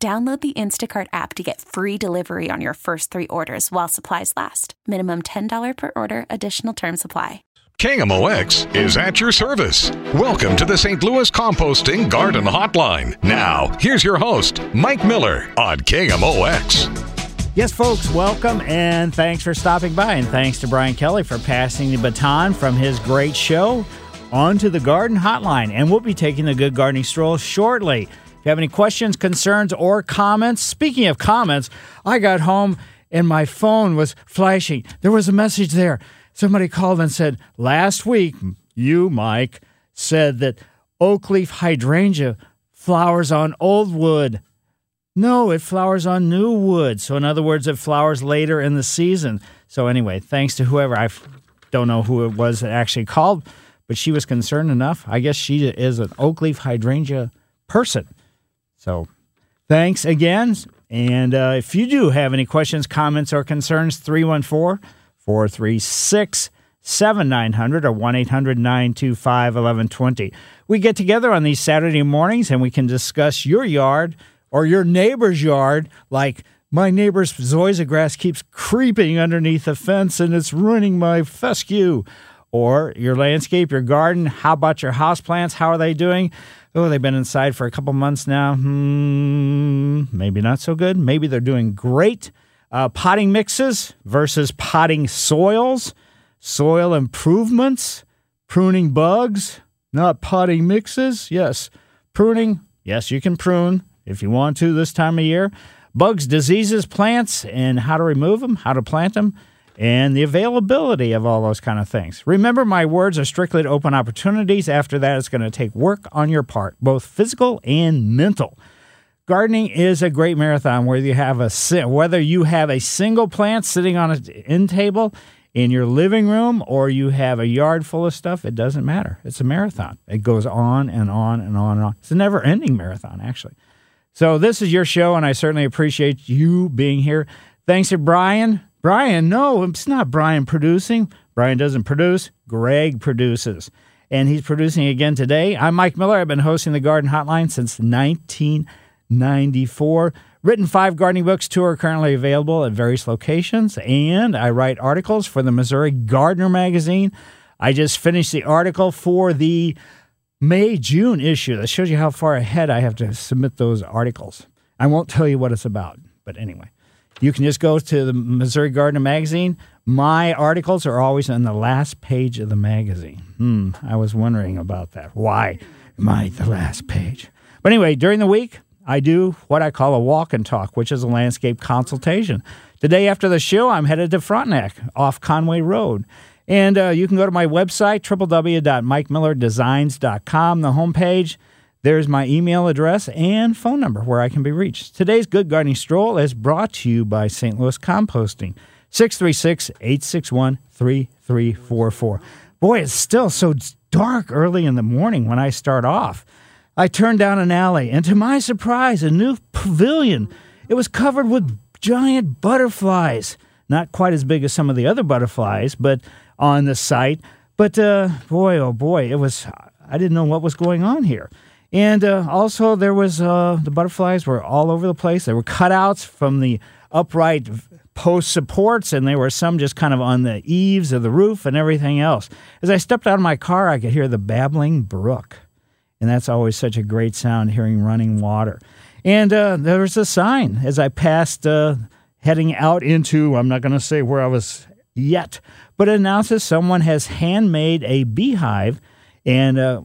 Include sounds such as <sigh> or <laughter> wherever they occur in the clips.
Download the Instacart app to get free delivery on your first three orders while supplies last. Minimum $10 per order, additional term supply. KMOX is at your service. Welcome to the St. Louis Composting Garden Hotline. Now, here's your host, Mike Miller on KMOX. Yes, folks, welcome and thanks for stopping by. And thanks to Brian Kelly for passing the baton from his great show onto the Garden Hotline. And we'll be taking the Good Gardening Stroll shortly. You have any questions, concerns, or comments, speaking of comments, I got home and my phone was flashing. There was a message there. Somebody called and said, Last week, you, Mike, said that oak leaf hydrangea flowers on old wood. No, it flowers on new wood. So, in other words, it flowers later in the season. So, anyway, thanks to whoever, I don't know who it was that actually called, but she was concerned enough. I guess she is an oak leaf hydrangea person. So thanks again. And uh, if you do have any questions, comments, or concerns, 314 436 7900 or 1 800 925 1120. We get together on these Saturday mornings and we can discuss your yard or your neighbor's yard, like my neighbor's zoysia grass keeps creeping underneath the fence and it's ruining my fescue. Or your landscape, your garden. How about your house plants? How are they doing? oh, they've been inside for a couple months now. Hmm, maybe not so good. Maybe they're doing great. Uh, potting mixes versus potting soils, soil improvements, pruning bugs, not potting mixes. Yes, pruning. Yes, you can prune if you want to this time of year. Bugs, diseases, plants, and how to remove them, how to plant them and the availability of all those kind of things. Remember, my words are strictly to open opportunities. After that, it's going to take work on your part, both physical and mental. Gardening is a great marathon where you have a whether you have a single plant sitting on an end table in your living room or you have a yard full of stuff, it doesn't matter. It's a marathon. It goes on and on and on and on. It's a never-ending marathon, actually. So this is your show, and I certainly appreciate you being here. Thanks to Brian Brian, no, it's not Brian producing. Brian doesn't produce, Greg produces. And he's producing again today. I'm Mike Miller. I've been hosting the Garden Hotline since 1994. Written five gardening books, two are currently available at various locations. And I write articles for the Missouri Gardener magazine. I just finished the article for the May June issue. That shows you how far ahead I have to submit those articles. I won't tell you what it's about, but anyway. You can just go to the Missouri Gardener magazine. My articles are always on the last page of the magazine. Hmm, I was wondering about that. Why am I the last page? But anyway, during the week, I do what I call a walk and talk, which is a landscape consultation. The day after the show, I'm headed to Frontenac off Conway Road. And uh, you can go to my website, www.mikemillerdesigns.com, the homepage. There's my email address and phone number where I can be reached. Today's Good Gardening Stroll is brought to you by St. Louis Composting, 636 861 3344. Boy, it's still so dark early in the morning when I start off. I turned down an alley, and to my surprise, a new pavilion. It was covered with giant butterflies. Not quite as big as some of the other butterflies, but on the site. But uh, boy, oh boy, it was. I didn't know what was going on here. And uh, also, there was uh, the butterflies were all over the place. There were cutouts from the upright post supports, and there were some just kind of on the eaves of the roof and everything else. As I stepped out of my car, I could hear the babbling brook, and that's always such a great sound, hearing running water. And uh, there was a sign as I passed, uh, heading out into I'm not going to say where I was yet, but it announces someone has handmade a beehive and uh,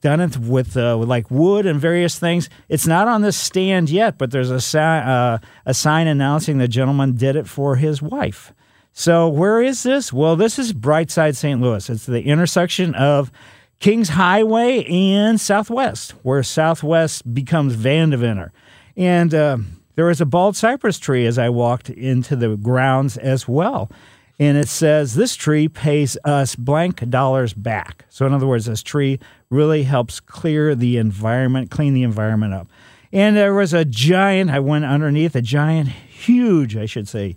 done it with, uh, with like wood and various things. It's not on this stand yet, but there's a, si- uh, a sign announcing the gentleman did it for his wife. So where is this? Well, this is Brightside St. Louis. It's the intersection of Kings Highway and Southwest, where Southwest becomes Vandeventer. And uh, there was a bald cypress tree as I walked into the grounds as well. And it says this tree pays us blank dollars back. So, in other words, this tree really helps clear the environment, clean the environment up. And there was a giant, I went underneath a giant, huge, I should say,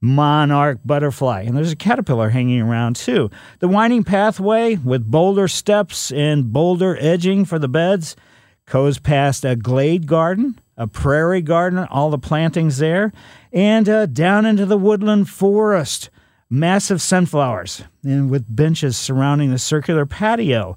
monarch butterfly. And there's a caterpillar hanging around too. The winding pathway with boulder steps and boulder edging for the beds goes past a glade garden, a prairie garden, all the plantings there, and uh, down into the woodland forest. Massive sunflowers, and with benches surrounding the circular patio.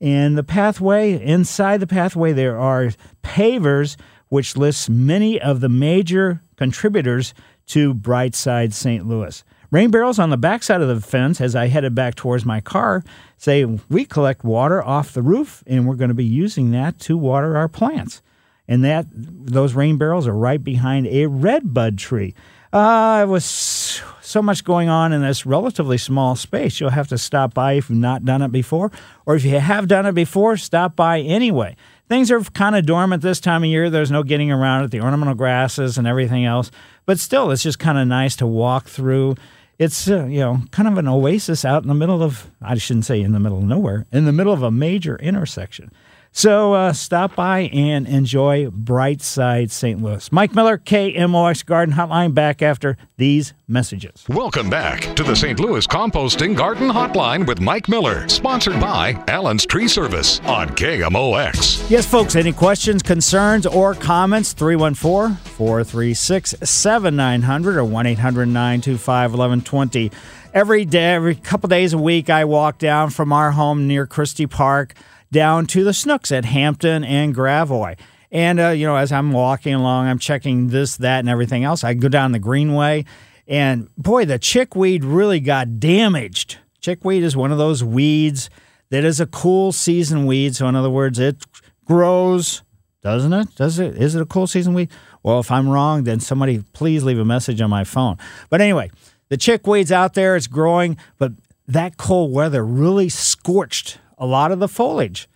And the pathway, inside the pathway, there are pavers, which lists many of the major contributors to Brightside St. Louis. Rain barrels on the backside of the fence as I headed back towards my car say we collect water off the roof and we're going to be using that to water our plants. And that those rain barrels are right behind a red bud tree. Uh, it was so much going on in this relatively small space. You'll have to stop by if you've not done it before, or if you have done it before, stop by anyway. Things are kind of dormant this time of year. There's no getting around it, the ornamental grasses and everything else. But still, it's just kind of nice to walk through. It's, uh, you know, kind of an oasis out in the middle of, I shouldn't say in the middle of nowhere, in the middle of a major intersection. So uh, stop by and enjoy Brightside St. Louis. Mike Miller, KMOX Garden Hotline, back after these messages. Welcome back to the St. Louis Composting Garden Hotline with Mike Miller, sponsored by Allen's Tree Service on KMOX. Yes, folks, any questions, concerns, or comments? 314 436 7900 or 1 800 925 1120. Every day, every couple days a week, I walk down from our home near Christie Park down to the Schnucks at Hampton and Gravois. And, uh, you know, as I'm walking along, I'm checking this, that, and everything else. I go down the Greenway, and boy, the chickweed really got damaged. Chickweed is one of those weeds that is a cool season weed. So, in other words, it grows, doesn't it? Does it? Is it a cool season weed? Well, if I'm wrong, then somebody please leave a message on my phone. But anyway, the chickweed's out there, it's growing, but that cold weather really scorched a lot of the foliage.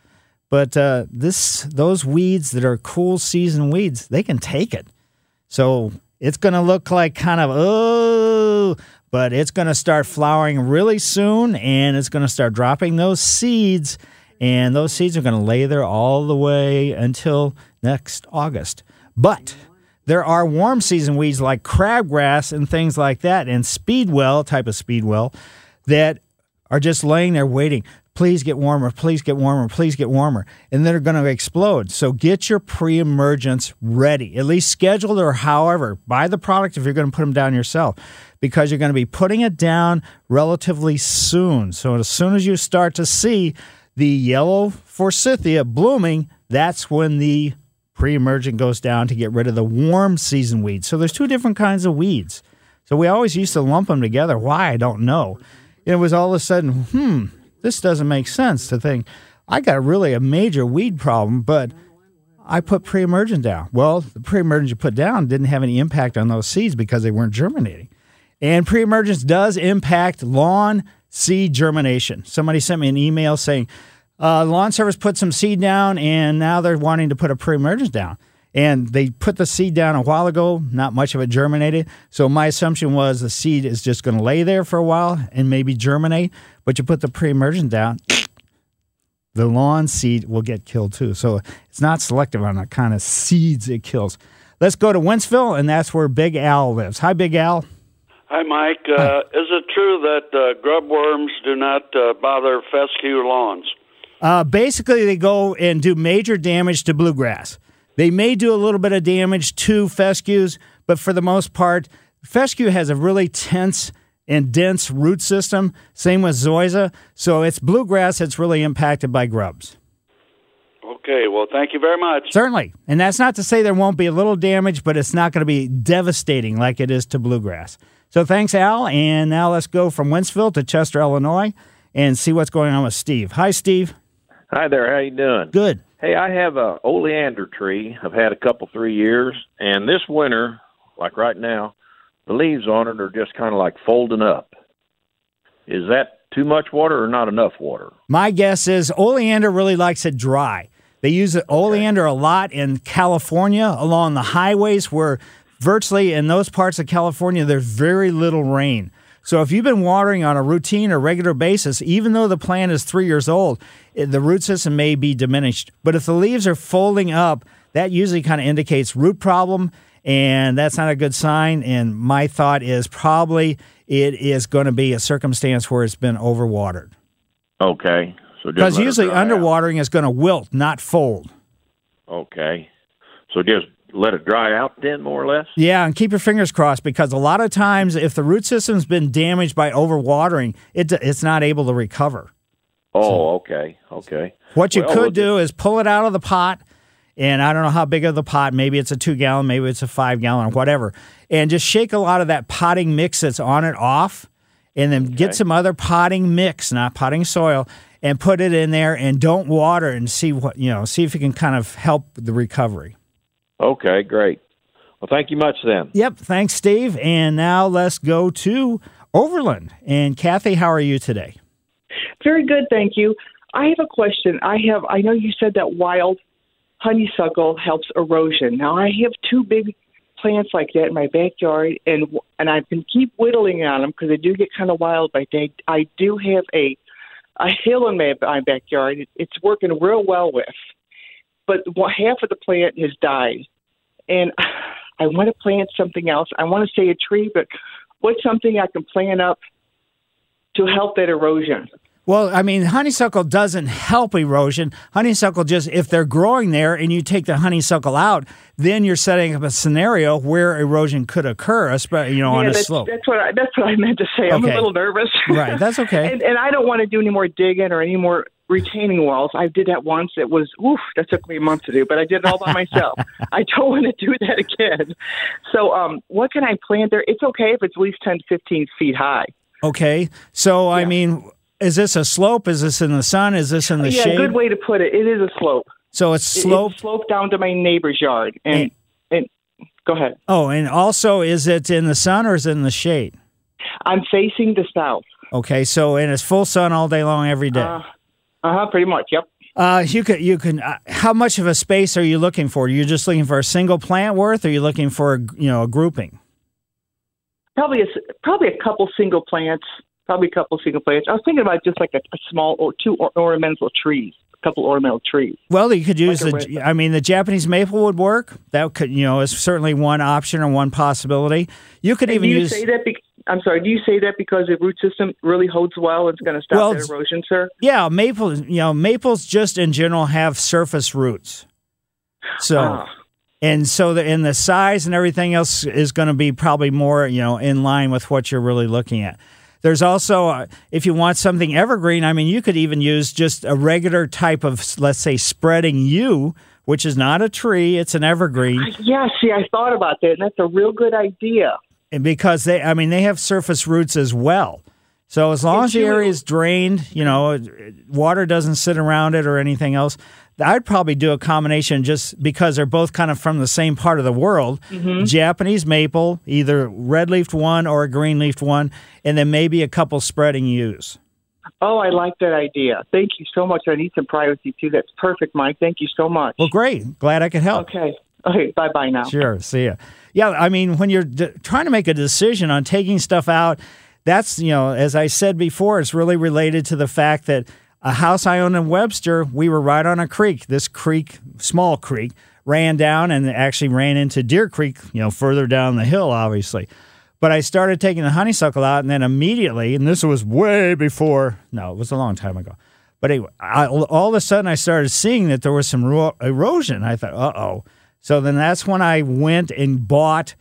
But uh, this those weeds that are cool season weeds, they can take it. So it's going to look like kind of oh, but it's going to start flowering really soon, and it's going to start dropping those seeds, and those seeds are going to lay there all the way until next August. But there are warm season weeds like crabgrass and things like that, and speedwell type of speedwell that are just laying there waiting please get warmer, please get warmer, please get warmer. And they're going to explode. So get your pre emergence ready, at least scheduled or however. Buy the product if you're going to put them down yourself because you're going to be putting it down relatively soon. So as soon as you start to see the yellow forsythia blooming, that's when the pre emergent goes down to get rid of the warm season weeds. So there's two different kinds of weeds. So we always used to lump them together. Why? I don't know. It was all of a sudden, hmm, this doesn't make sense to think I got really a major weed problem, but I put pre-emergent down. Well, the pre-emergent you put down didn't have any impact on those seeds because they weren't germinating. And pre-emergence does impact lawn seed germination. Somebody sent me an email saying uh, lawn service put some seed down and now they're wanting to put a pre-emergence down. And they put the seed down a while ago, not much of it germinated. So my assumption was the seed is just going to lay there for a while and maybe germinate. But you put the pre-emergent down, <coughs> the lawn seed will get killed too. So it's not selective on the kind of seeds it kills. Let's go to Wentzville, and that's where Big Al lives. Hi, Big Al. Hi, Mike. Hi. Uh, is it true that uh, grub worms do not uh, bother fescue lawns? Uh, basically, they go and do major damage to bluegrass. They may do a little bit of damage to fescues, but for the most part, fescue has a really tense and dense root system. Same with zoysia. So it's bluegrass that's really impacted by grubs. Okay, well, thank you very much. Certainly. And that's not to say there won't be a little damage, but it's not going to be devastating like it is to bluegrass. So thanks, Al. And now let's go from Wentzville to Chester, Illinois, and see what's going on with Steve. Hi, Steve. Hi there. How you doing? Good. Hey, I have a oleander tree. I've had a couple, three years, and this winter, like right now, the leaves on it are just kind of like folding up. Is that too much water or not enough water? My guess is oleander really likes it dry. They use oleander a lot in California along the highways where virtually in those parts of California there's very little rain. So if you've been watering on a routine or regular basis, even though the plant is three years old, the root system may be diminished. But if the leaves are folding up, that usually kind of indicates root problem, and that's not a good sign. And my thought is probably it is going to be a circumstance where it's been overwatered. Okay. So because usually underwatering out. is going to wilt, not fold. Okay. So just let it dry out then, more or less. Yeah, and keep your fingers crossed because a lot of times, if the root system's been damaged by overwatering, it it's not able to recover. Oh, so, okay, okay. What you well, could do is pull it out of the pot, and I don't know how big of the pot. Maybe it's a two gallon, maybe it's a five gallon, or whatever, and just shake a lot of that potting mix that's on it off, and then okay. get some other potting mix, not potting soil, and put it in there, and don't water, and see what you know. See if you can kind of help the recovery. Okay, great. Well, thank you much then. Yep, thanks, Steve. And now let's go to Overland. And Kathy, how are you today? Very good, thank you. I have a question. I have. I know you said that wild honeysuckle helps erosion. Now I have two big plants like that in my backyard, and and I can keep whittling on them because they do get kind of wild. But they, I do have a a hill in my, my backyard. It's working real well with but half of the plant has died. And <sighs> I want to plant something else. I want to say a tree, but what's something I can plant up to help that erosion? Well, I mean, honeysuckle doesn't help erosion. Honeysuckle just, if they're growing there and you take the honeysuckle out, then you're setting up a scenario where erosion could occur, especially, you know, yeah, on a that's, slope. That's what I, that's what I meant to say. I'm a little nervous. right, that's okay. <laughs> and, and I don't want to do any more digging or any more retaining walls. I did that once. It was oof, that took me a month to do, but I did it all by myself. <laughs> I don't want to do that again. So, um, what can I plant there? It's okay if it's at least ten to fifteen feet high. Okay, so yeah. I mean, is this a slope? Is this in the sun? Is this in the yeah, shade? Yeah, good way to put it. It is a slope. So it's sloped. It's sloped down to my neighbor's yard, and, and and go ahead. Oh, and also, is it in the sun or is it in the shade? I'm facing the south. Okay, so and it's full sun all day long every day. Uh, uh huh. Pretty much. Yep. Uh, you can you can. Uh, how much of a space are you looking for? You're you just looking for a single plant worth, or are you looking for a, you know a grouping? Probably a probably a couple single plants. Probably a couple single plants. I was thinking about just like a, a small or two or, ornamental trees a couple ornamental trees. Well, you could use like the. I mean, the Japanese maple would work. That could, you know, is certainly one option or one possibility. You could and even you use. Say that be- I'm sorry. Do you say that because the root system really holds well it's going to stop well, that erosion, sir? Yeah, maple. You know, maples just in general have surface roots. So. Ah. And so, the, and the size and everything else is going to be probably more, you know, in line with what you're really looking at. There's also, uh, if you want something evergreen, I mean, you could even use just a regular type of, let's say, spreading yew, which is not a tree; it's an evergreen. Yeah, see, I thought about that, and that's a real good idea because they, I mean, they have surface roots as well. So as long as the area is drained, you know, water doesn't sit around it or anything else, I'd probably do a combination just because they're both kind of from the same part of the world. Mm-hmm. Japanese maple, either red leafed one or a green leafed one, and then maybe a couple spreading yews. Oh, I like that idea. Thank you so much. I need some privacy too. That's perfect, Mike. Thank you so much. Well, great. Glad I could help. Okay. Okay. Bye bye now. Sure. See ya yeah, I mean, when you're d- trying to make a decision on taking stuff out, that's, you know, as I said before, it's really related to the fact that a house I own in Webster, we were right on a creek. This creek, small creek, ran down and actually ran into Deer Creek, you know, further down the hill, obviously. But I started taking the honeysuckle out, and then immediately, and this was way before, no, it was a long time ago. But anyway, I, all of a sudden, I started seeing that there was some ro- erosion. I thought, uh oh. So then that's when I went and bought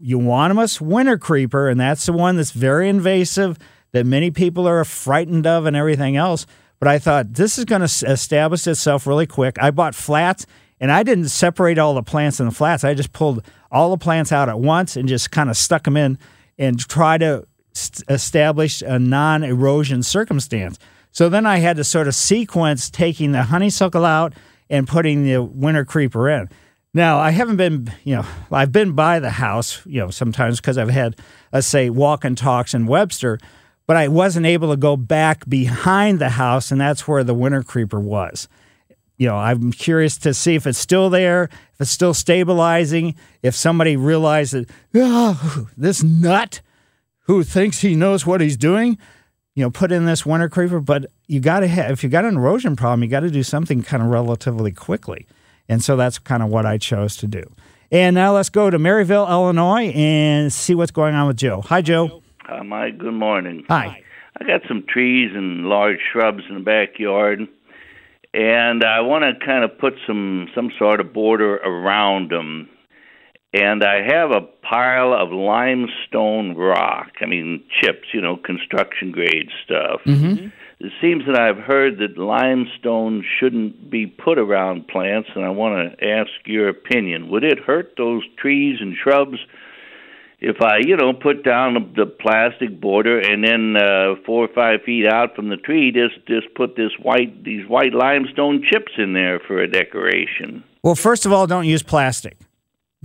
Euonymus winter creeper, and that's the one that's very invasive that many people are frightened of and everything else. But I thought this is going to establish itself really quick. I bought flats, and I didn't separate all the plants in the flats. I just pulled all the plants out at once and just kind of stuck them in and try to st- establish a non erosion circumstance. So then I had to sort of sequence taking the honeysuckle out and putting the winter creeper in. Now, I haven't been, you know, I've been by the house, you know, sometimes because I've had, let's say, walk and talks in Webster, but I wasn't able to go back behind the house, and that's where the winter creeper was. you know, I'm curious to see if it's still there, if it's still stabilizing, if somebody realizes, oh, ah, this nut who thinks he knows what he's doing, you know, put in this winter creeper. But you got to have, if you got an erosion problem, you got to do something kind of relatively quickly. And so that's kind of what I chose to do. And now let's go to Maryville, Illinois, and see what's going on with Joe. Hi, Joe. Hi, Mike. Good morning. Hi. I got some trees and large shrubs in the backyard, and I want to kind of put some some sort of border around them. And I have a pile of limestone rock. I mean, chips, you know, construction grade stuff. Mm-hmm. It seems that I've heard that limestone shouldn't be put around plants, and I want to ask your opinion. Would it hurt those trees and shrubs if I, you know, put down the, the plastic border and then uh, four or five feet out from the tree, just just put this white these white limestone chips in there for a decoration? Well, first of all, don't use plastic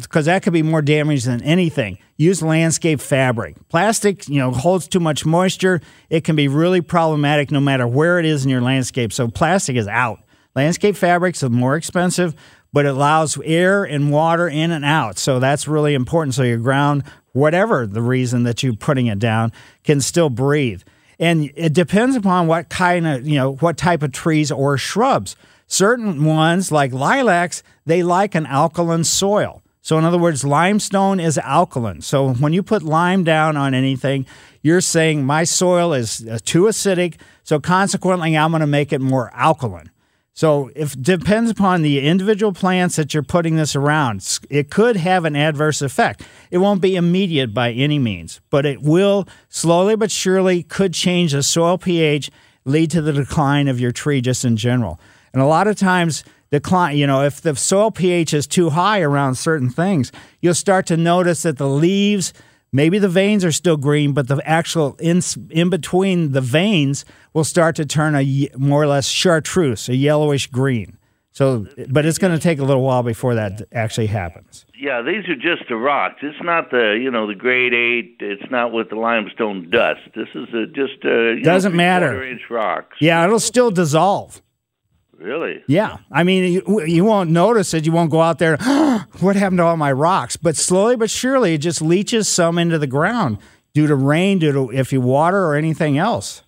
because that could be more damage than anything. Use landscape fabric. Plastic, you know, holds too much moisture. It can be really problematic no matter where it is in your landscape. So plastic is out. Landscape fabrics are more expensive, but it allows air and water in and out. So that's really important. So your ground, whatever the reason that you're putting it down, can still breathe. And it depends upon what kind of, you know, what type of trees or shrubs. Certain ones, like lilacs, they like an alkaline soil. So, in other words, limestone is alkaline. So, when you put lime down on anything, you're saying my soil is uh, too acidic. So, consequently, I'm going to make it more alkaline. So, it depends upon the individual plants that you're putting this around. It could have an adverse effect. It won't be immediate by any means, but it will slowly but surely could change the soil pH, lead to the decline of your tree just in general. And a lot of times, decline, you know, if the soil pH is too high around certain things, you'll start to notice that the leaves, maybe the veins are still green, but the actual in, in between the veins will start to turn a more or less chartreuse, a yellowish green. So, but it's going to take a little while before that actually happens. Yeah, these are just the rocks. It's not the you know the grade eight. It's not with the limestone dust. This is a, just a doesn't know, matter inch rocks. Yeah, it'll still dissolve. Really? Yeah. I mean, you, you won't notice it. You won't go out there, <gasps> what happened to all my rocks? But slowly but surely, it just leaches some into the ground due to rain, due to if you water or anything else.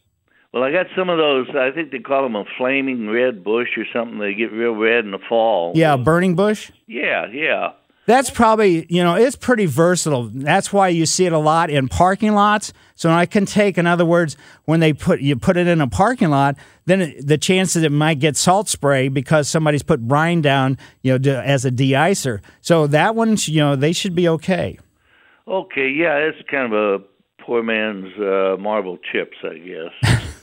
Well, I got some of those. I think they call them a flaming red bush or something. They get real red in the fall. Yeah, burning bush. Yeah, yeah. That's probably, you know, it's pretty versatile. That's why you see it a lot in parking lots. So I can take, in other words, when they put you put it in a parking lot, then the chances it might get salt spray because somebody's put brine down, you know, as a de-icer. So that one, you know, they should be okay. Okay, yeah, it's kind of a poor man's uh, marble chips, I guess. <laughs>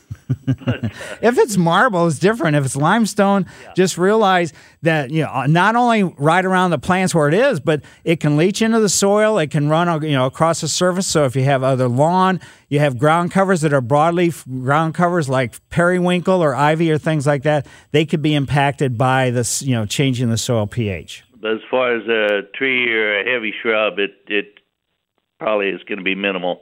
if it's marble, it's different. If it's limestone, yeah. just realize that you know not only right around the plants where it is, but it can leach into the soil. It can run you know across the surface. So if you have other lawn, you have ground covers that are broadleaf ground covers like periwinkle or ivy or things like that. They could be impacted by this you know changing the soil pH. But as far as a tree or a heavy shrub, it it probably is going to be minimal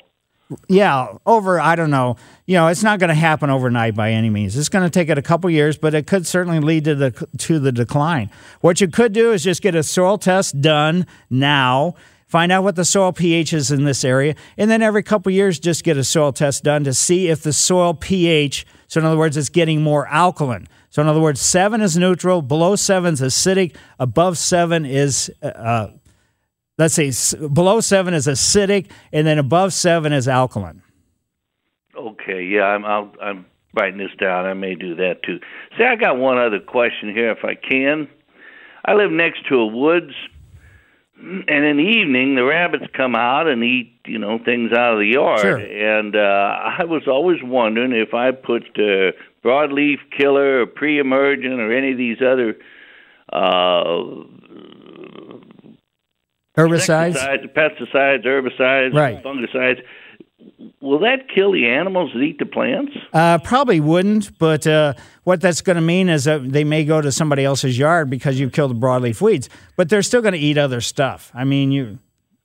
yeah, over, I don't know. You know, it's not going to happen overnight by any means. It's going to take it a couple years, but it could certainly lead to the to the decline. What you could do is just get a soil test done now. Find out what the soil pH is in this area, and then every couple years, just get a soil test done to see if the soil pH, so in other words, it's getting more alkaline. So, in other words, seven is neutral, below seven is acidic, above seven is uh, let's say below seven is acidic, and then above seven is alkaline. Okay, yeah, I'm I'll, I'm writing this down. I may do that too. See, I got one other question here, if I can. I live next to a woods, and in the evening the rabbits come out and eat, you know, things out of the yard. Sure. And uh, I was always wondering if I put uh, broadleaf killer or pre-emergent or any of these other uh, herbicides, pesticides, herbicides, right. fungicides. Will that kill the animals that eat the plants? Uh, probably wouldn't, but uh, what that's going to mean is that they may go to somebody else's yard because you've killed the broadleaf weeds, but they're still going to eat other stuff. I mean, you.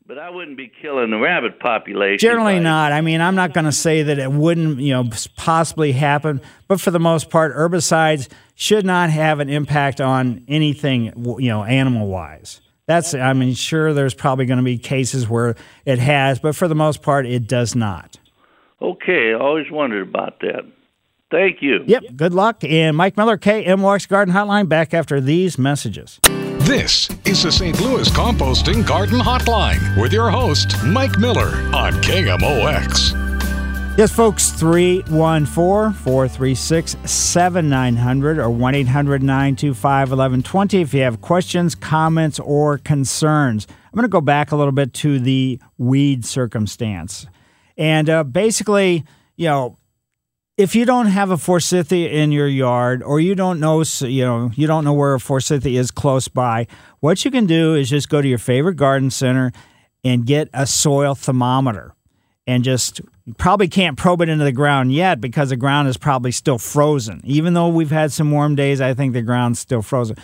But I wouldn't be killing the rabbit population. Generally by- not. I mean, I'm not going to say that it wouldn't, you know, possibly happen, but for the most part, herbicides should not have an impact on anything, you know, animal wise. That's, I mean, sure, there's probably going to be cases where it has, but for the most part, it does not. Okay, I always wondered about that. Thank you. Yep. Good luck. And Mike Miller, KMOX Garden Hotline, back after these messages. This is the St. Louis Composting Garden Hotline with your host, Mike Miller on KMOX. Yes, folks, 314 436 7900 or 1 800 925 1120 if you have questions, comments, or concerns. I'm going to go back a little bit to the weed circumstance. And uh, basically, you know, if you don't have a forsythia in your yard or you don't know you know you don't know where a forsythia is close by what you can do is just go to your favorite garden center and get a soil thermometer and just probably can't probe it into the ground yet because the ground is probably still frozen even though we've had some warm days i think the ground's still frozen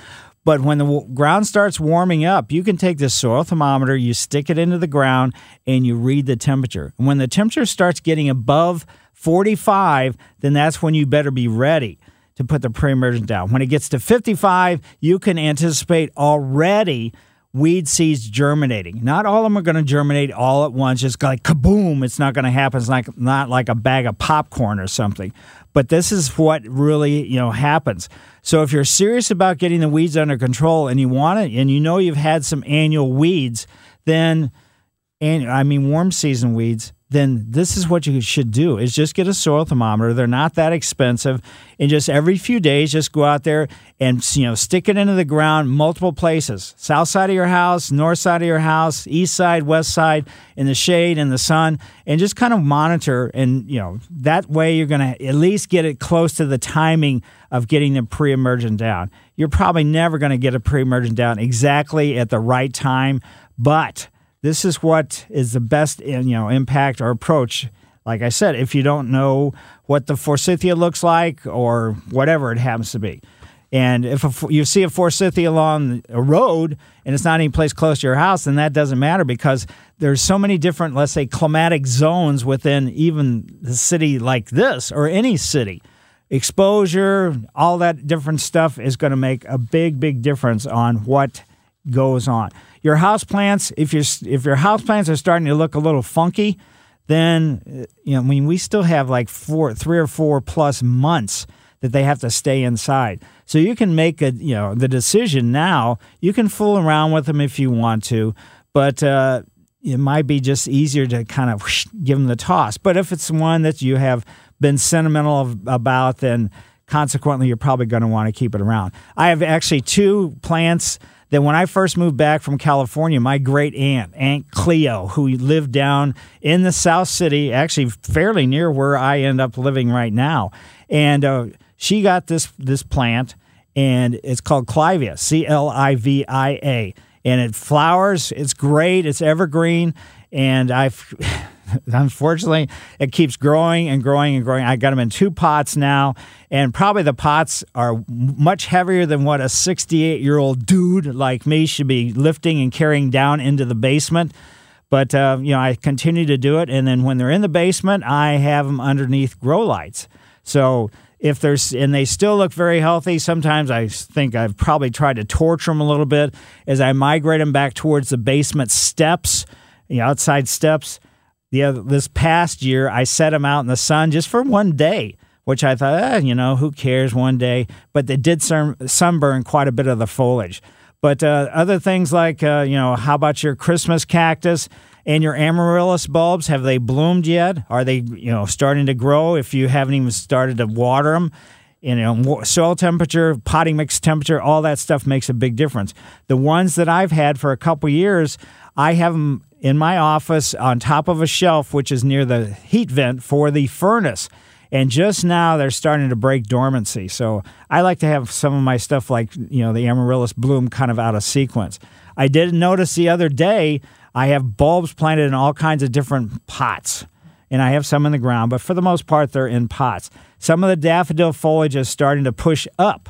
but when the w- ground starts warming up, you can take this soil thermometer, you stick it into the ground, and you read the temperature. And when the temperature starts getting above 45, then that's when you better be ready to put the pre-emergent down. When it gets to 55, you can anticipate already weed seeds germinating. Not all of them are going to germinate all at once, just like kaboom. It's not going to happen. It's like not like a bag of popcorn or something. But this is what really you know happens. So if you're serious about getting the weeds under control and you want it, and you know you've had some annual weeds, then and I mean warm season weeds, then this is what you should do is just get a soil thermometer. They're not that expensive. And just every few days, just go out there and you know stick it into the ground multiple places. South side of your house, north side of your house, east side, west side, in the shade, in the sun, and just kind of monitor. And you know that way you're going to at least get it close to the timing of getting the pre-emergent down. You're probably never going to get a pre-emergent down exactly at the right time, but this is what is the best you know impact or approach. Like i said if you don't know what the forsythia looks like or whatever it happens to be. And if a, you see a forsythia along a road and it's not any place close to your house then that doesn't matter because there's so many different let's say climatic zones within even the city like this or any city. Exposure all that different stuff is going to make a big big difference on what goes on your house plants, if your if your house plants are starting to look a little funky, then you know I mean we still have like four, three or four plus months that they have to stay inside. So you can make a you know the decision now. You can fool around with them if you want to, but uh, it might be just easier to kind of whoosh, give them the toss. But if it's one that you have been sentimental about, then consequently you're probably going to want to keep it around. I have actually two plants that when I first moved back from California, my great aunt, Aunt Cleo, who lived down in the South City, actually fairly near where I end up living right now, and uh, she got this this plant, and it's called Clivia, C L I V I A, and it flowers. It's great. It's evergreen, and I've. <laughs> unfortunately, it keeps growing and growing and growing. I got them in two pots now, and probably the pots are much heavier than what a 68 year old dude like me should be lifting and carrying down into the basement. But uh, you know, I continue to do it, and then when they're in the basement, I have them underneath grow lights. So if there's and they still look very healthy. Sometimes I think I've probably tried to torture them a little bit as I migrate them back towards the basement steps, the outside steps the other, this past year, I set them out in the sun just for one day, which I thought, eh, you know, who cares one day? But they did sun, sunburn quite a bit of the foliage. But uh, other things like, uh, you know, how about your Christmas cactus and your amaryllis bulbs? Have they bloomed yet? Are they, you know, starting to grow if you haven't even started to water them? You know, soil temperature, potting mix temperature, all that stuff makes a big difference. The ones that I've had for a couple years, I have them in my office on top of a shelf, which is near the heat vent for the furnace. And just now they're starting to break dormancy. So I like to have some of my stuff like, you know, the amaryllis bloom kind of out of sequence. I did notice the other day I have bulbs planted in all kinds of different pots. And I have some in the ground, but for the most part, they're in pots. Some of the daffodil foliage is starting to push up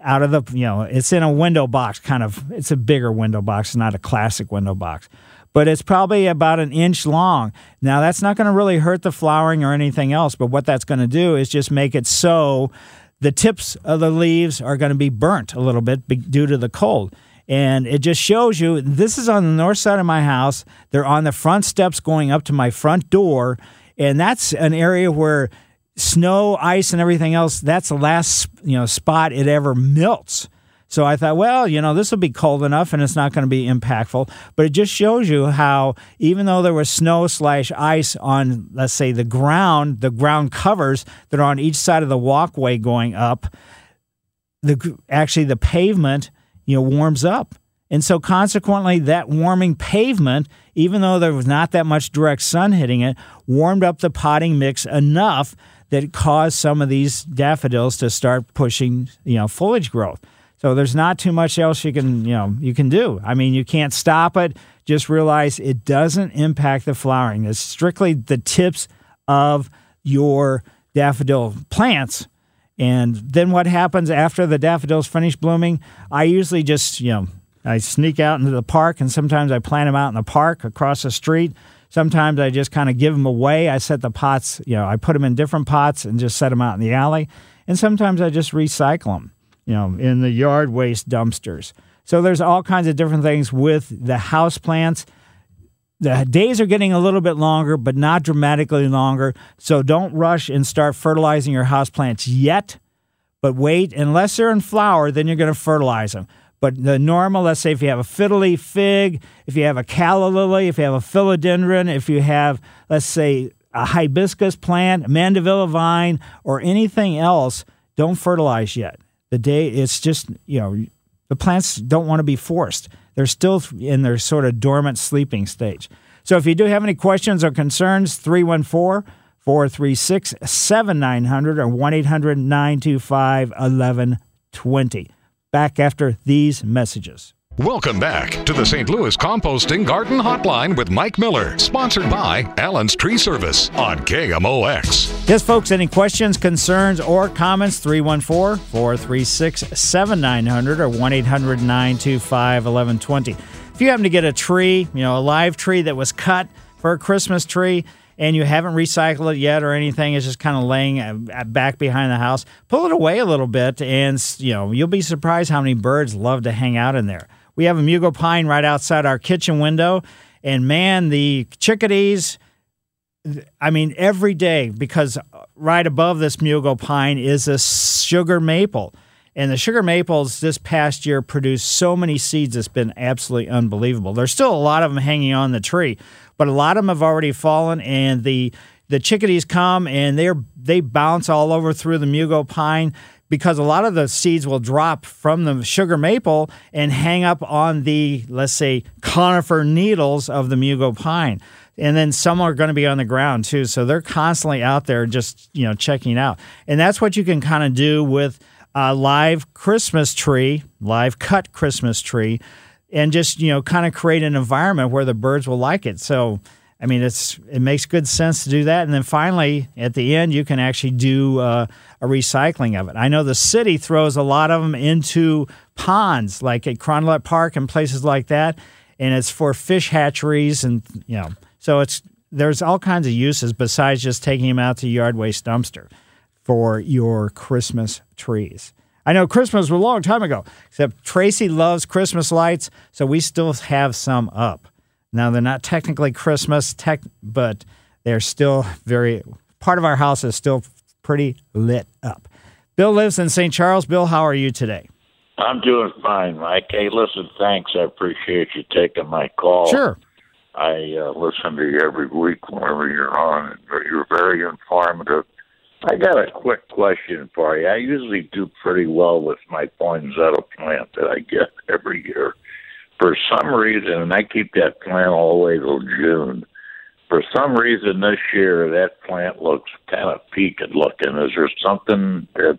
out of the, you know, it's in a window box kind of, it's a bigger window box, not a classic window box but it's probably about an inch long. Now, that's not going to really hurt the flowering or anything else, but what that's going to do is just make it so the tips of the leaves are going to be burnt a little bit due to the cold. And it just shows you this is on the north side of my house. They're on the front steps going up to my front door. And that's an area where snow, ice, and everything else, that's the last you know spot it ever melts. So I thought, well, you know, this will be cold enough and it's not going to be impactful. But it just shows you how, even though there was snow slash ice on, let's say, the ground, the ground covers that are on each side of the walkway going up, the actually the pavement, you know, warms up. And so consequently, that warming pavement, even though there was not that much direct sun hitting it, warmed up the potting mix enough that caused some of these daffodils to start pushing, you know, foliage growth. So there's not too much else you can, you know, you can do. I mean, you can't stop it. Just realize it doesn't impact the flowering. It's strictly the tips of your daffodil plants. And then what happens after the daffodils finish blooming? I usually just, you know, I sneak out into the park and sometimes I plant them out in the park across the street. Sometimes I just kind of give them away. I set the pots, you know, I put them in different pots and just set them out in the alley. And sometimes I just recycle them you know, in the yard waste dumpsters. So there's all kinds of different things with the house plants. The days are getting a little bit longer, but not dramatically longer. So don't rush and start fertilizing your house plants yet. But wait, unless they're in flower, then you're going to fertilize them. But the normal, let's say if you have a fiddle leaf fig, if you have a calla lily, if you have a philodendron, if you have, let's say, a hibiscus plant, a mandevilla vine, or anything else, don't fertilize yet. The day it's just, you know, the plants don't want to be forced. They're still in their sort of dormant sleeping stage. So if you do have any questions or concerns, 314 436 7900 or 1 800 925 1120. Back after these messages. Welcome back to the St. Louis Composting Garden Hotline with Mike Miller, sponsored by Allen's Tree Service on KMOX. Yes, folks, any questions, concerns, or comments? 314 436 7900 or 1 800 925 1120. If you happen to get a tree, you know, a live tree that was cut for a Christmas tree, and you haven't recycled it yet or anything, it's just kind of laying uh, back behind the house, pull it away a little bit, and you know you'll be surprised how many birds love to hang out in there. We have a mugo pine right outside our kitchen window. And man, the chickadees, I mean, every day, because right above this mugo pine is a sugar maple. And the sugar maples this past year produced so many seeds, it's been absolutely unbelievable. There's still a lot of them hanging on the tree, but a lot of them have already fallen, and the the chickadees come and they're they bounce all over through the mugo pine because a lot of the seeds will drop from the sugar maple and hang up on the, let's say, conifer needles of the mugo pine. And then some are going to be on the ground too. So they're constantly out there just, you know, checking out. And that's what you can kind of do with a live Christmas tree, live cut Christmas tree, and just, you know, kind of create an environment where the birds will like it. So, I mean, it's it makes good sense to do that. And then finally, at the end, you can actually do uh, a recycling of it. I know the city throws a lot of them into ponds, like at Carondelet Park and places like that, and it's for fish hatcheries and you know. So it's there's all kinds of uses besides just taking them out to yard waste dumpster for your Christmas trees. I know Christmas was a long time ago, except Tracy loves Christmas lights, so we still have some up. Now they're not technically Christmas, tech, but they're still very part of our house is still pretty lit up. Bill lives in St. Charles. Bill, how are you today? I'm doing fine, Mike. Hey, listen, thanks. I appreciate you taking my call. Sure. I uh, listen to you every week whenever you're on. You're very informative. I got a quick question for you. I usually do pretty well with my poinsettia plant that I get every year for some reason, and I keep that plant all the way till June. For some reason this year, that plant looks kind of peaked looking. Is there something that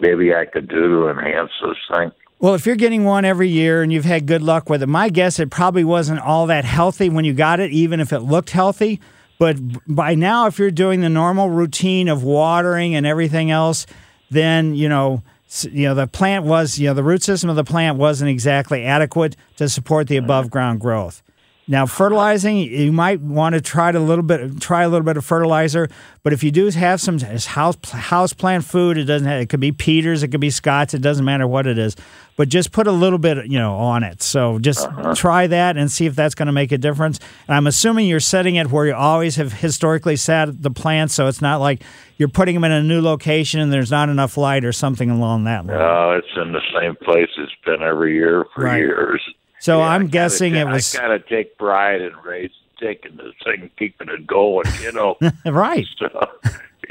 maybe I could do to enhance this thing? Well, if you're getting one every year and you've had good luck with it, my guess it probably wasn't all that healthy when you got it, even if it looked healthy. But by now, if you're doing the normal routine of watering and everything else, then you know you know the plant was you know the root system of the plant wasn't exactly adequate to support the above ground growth Now, fertilizing, you might want to try a little bit, try a little bit of fertilizer. But if you do have some house house plant food, it doesn't. Have, it could be Peters, it could be Scotts. It doesn't matter what it is. But just put a little bit, you know, on it. So just uh-huh. try that and see if that's going to make a difference. And I'm assuming you're setting it where you always have historically sat the plants, so it's not like you're putting them in a new location and there's not enough light or something along that line. No, it's in the same place it's been every year for right. years. So yeah, I'm guessing it was. I gotta take pride in race, taking this thing, keeping it going. You know, <laughs> right? So,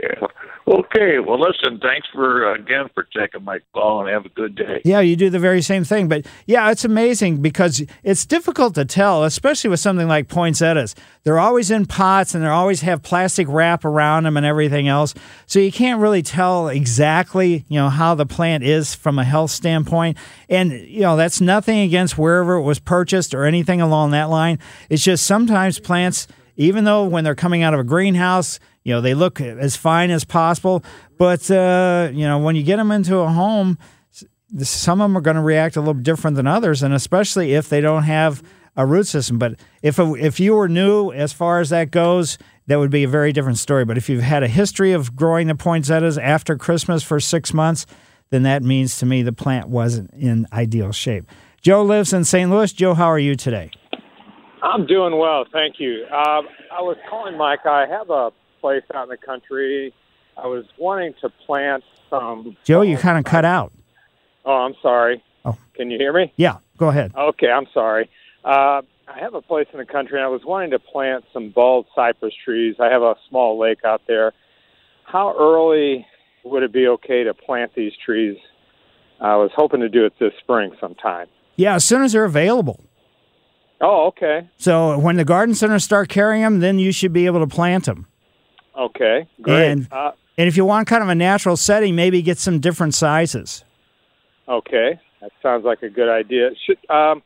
yeah. Okay. Well, listen. Thanks for uh, again for taking my call, and have a good day. Yeah, you do the very same thing. But yeah, it's amazing because it's difficult to tell, especially with something like poinsettias. They're always in pots, and they always have plastic wrap around them and everything else. So you can't really tell exactly, you know, how the plant is from a health standpoint. And you know, that's nothing against wherever it was purchased or anything along that line. It's just sometimes plants even though when they're coming out of a greenhouse, you know, they look as fine as possible. But, uh, you know, when you get them into a home, some of them are going to react a little different than others, and especially if they don't have a root system. But if if you were new as far as that goes, that would be a very different story. But if you've had a history of growing the poinsettias after Christmas for six months, then that means to me the plant wasn't in ideal shape. Joe lives in St. Louis. Joe, how are you today? I'm doing well, thank you. Uh, I was calling Mike. I have a place out in the country. I was wanting to plant some. Joe, you kind of cut out. Oh, I'm sorry. Oh, can you hear me? Yeah, go ahead. Okay, I'm sorry. Uh, I have a place in the country, and I was wanting to plant some bald cypress trees. I have a small lake out there. How early would it be okay to plant these trees? I was hoping to do it this spring sometime. Yeah, as soon as they're available. Oh, okay. So when the garden centers start carrying them, then you should be able to plant them. Okay, great. And, uh, and if you want kind of a natural setting, maybe get some different sizes. Okay, that sounds like a good idea. Should um,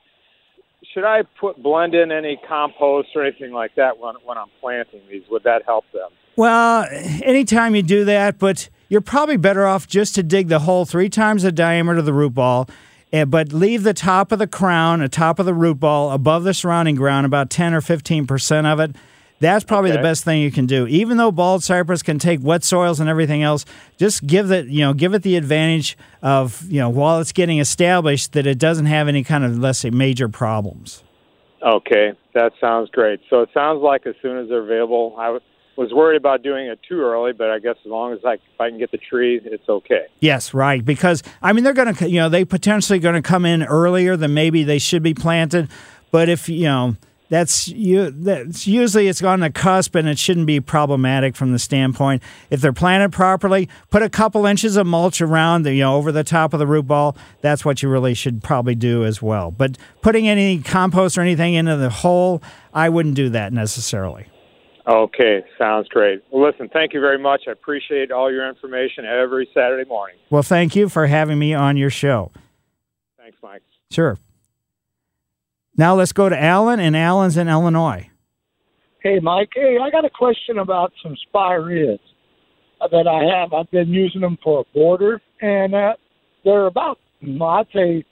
should I put blend in any compost or anything like that when when I'm planting these? Would that help them? Well, anytime you do that, but you're probably better off just to dig the hole three times the diameter of the root ball Eh, but leave the top of the crown, the top of the root ball above the surrounding ground, about 10 or 15% of it. That's probably okay. the best thing you can do. Even though bald cypress can take wet soils and everything else, just give it, you know, give it the advantage of, you know, while it's getting established that it doesn't have any kind of, let's say, major problems. Okay, that sounds great. So it sounds like as soon as they're available, I would was worried about doing it too early, but I guess as long as I, if I can get the tree, it's okay. Yes, right. Because I mean, they're going to, you know, they potentially going to come in earlier than maybe they should be planted. But if you know, that's you. That's usually it's on the cusp, and it shouldn't be problematic from the standpoint if they're planted properly. Put a couple inches of mulch around, the, you know, over the top of the root ball. That's what you really should probably do as well. But putting any compost or anything into the hole, I wouldn't do that necessarily. Okay, sounds great. Well, listen, thank you very much. I appreciate all your information every Saturday morning. Well, thank you for having me on your show. Thanks, Mike. Sure. Now let's go to Alan, and Alan's in Illinois. Hey, Mike. Hey, I got a question about some spireas that I have. I've been using them for a border, and uh, they're about, I'd say,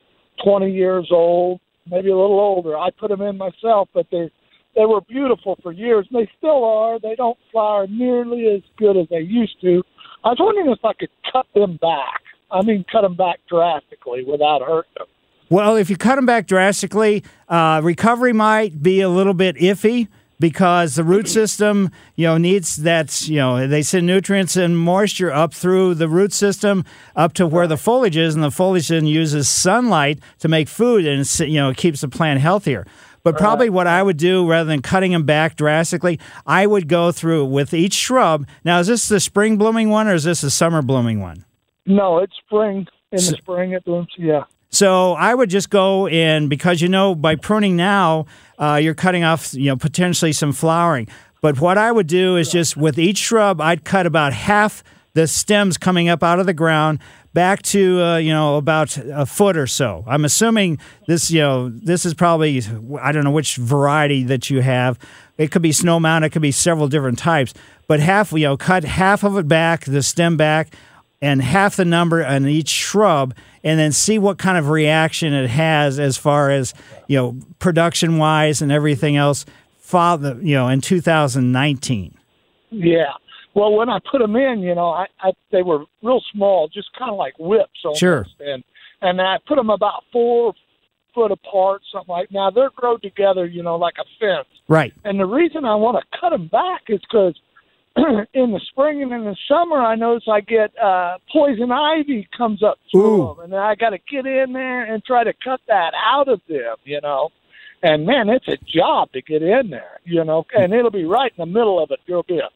20 years old, maybe a little older. I put them in myself, but they're they were beautiful for years, and they still are. They don't flower nearly as good as they used to. I was wondering if I could cut them back. I mean, cut them back drastically without hurting them. Well, if you cut them back drastically, uh, recovery might be a little bit iffy because the root system, you know, needs that, you know, they send nutrients and moisture up through the root system up to where the foliage is, and the foliage then uses sunlight to make food, and you know, it keeps the plant healthier. But probably what I would do rather than cutting them back drastically, I would go through with each shrub. Now, is this the spring blooming one or is this a summer blooming one? No, it's spring. In the spring, it blooms. Yeah. So I would just go in because you know by pruning now, uh, you're cutting off you know potentially some flowering. But what I would do is just with each shrub, I'd cut about half the stems coming up out of the ground back to uh, you know about a foot or so. I'm assuming this you know this is probably I don't know which variety that you have. It could be Snowmound. It could be several different types. But half you know cut half of it back, the stem back. And half the number on each shrub and then see what kind of reaction it has as far as you know production wise and everything else father you know in 2019 Yeah. Well, when I put them in, you know, I, I they were real small, just kind of like whips. Almost, Sure. And and I put them about four foot apart, something like. Now they're grown together, you know, like a fence. right And the reason I want to cut them back is because <clears throat> in the spring and in the summer, I notice I get uh, poison ivy comes up through Ooh. them, and I got to get in there and try to cut that out of them, you know. And man, it's a job to get in there, you know. And it'll be right in the middle of it. There'll be a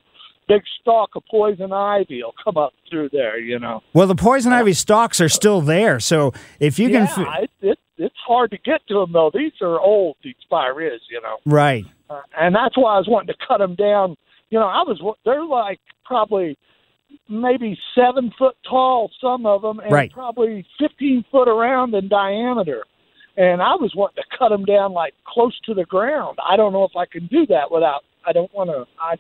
big stalk of poison ivy will come up through there, you know. well the poison ivy stalks are still there so if you yeah, can fi- it, it, it's hard to get to them though. These are old. These spireas, you know. right uh, and that's why I was wanting to cut them down. You know, I was they're like probably maybe seven foot tall, some of them, and Right. probably fifteen foot around in diameter. And I was wanting to cut them down like close to the ground. I don't know if I can do that without. I don't want to. I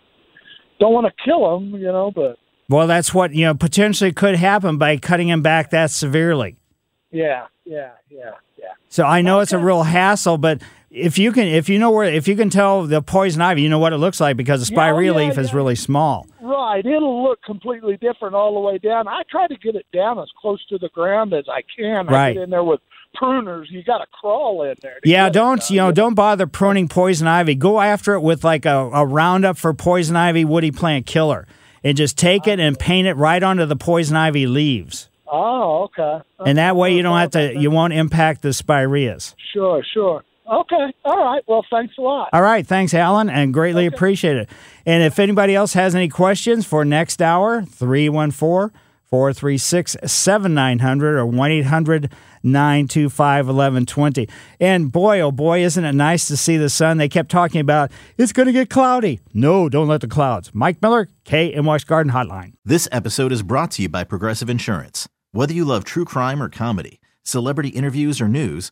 don't want to kill them, you know. But well that's what you know potentially could happen by cutting them back that severely yeah, yeah, yeah, yeah. So I know it's a real hassle, but if you can, if you know where, if you can tell the poison ivy, you know what it looks like because the Yeah, oh, spirea yeah, leaf is really small. Right, it'll look completely different all the way down. I try to get it down as close to the ground as I can. I Right. get in there with pruners. You got to crawl in there. Yeah, don't you know? Don't bother pruning poison ivy. Go after it with like a, a Roundup for poison ivy woody plant killer, and just take it and paint it right onto the poison ivy leaves. Oh, okay. And that way oh, you don't have to, you won't impact the spireas. Sure, sure. Okay, all right. Well, thanks a lot. All right, thanks, Alan, and greatly appreciate it. And if anybody else has any questions for next hour, 314 436 7900 or 1 800 925 1120. And boy, oh boy, isn't it nice to see the sun? They kept talking about it's going to get cloudy. No, don't let the clouds. Mike Miller, KMOX Garden Hotline. This episode is brought to you by Progressive Insurance. Whether you love true crime or comedy, celebrity interviews or news,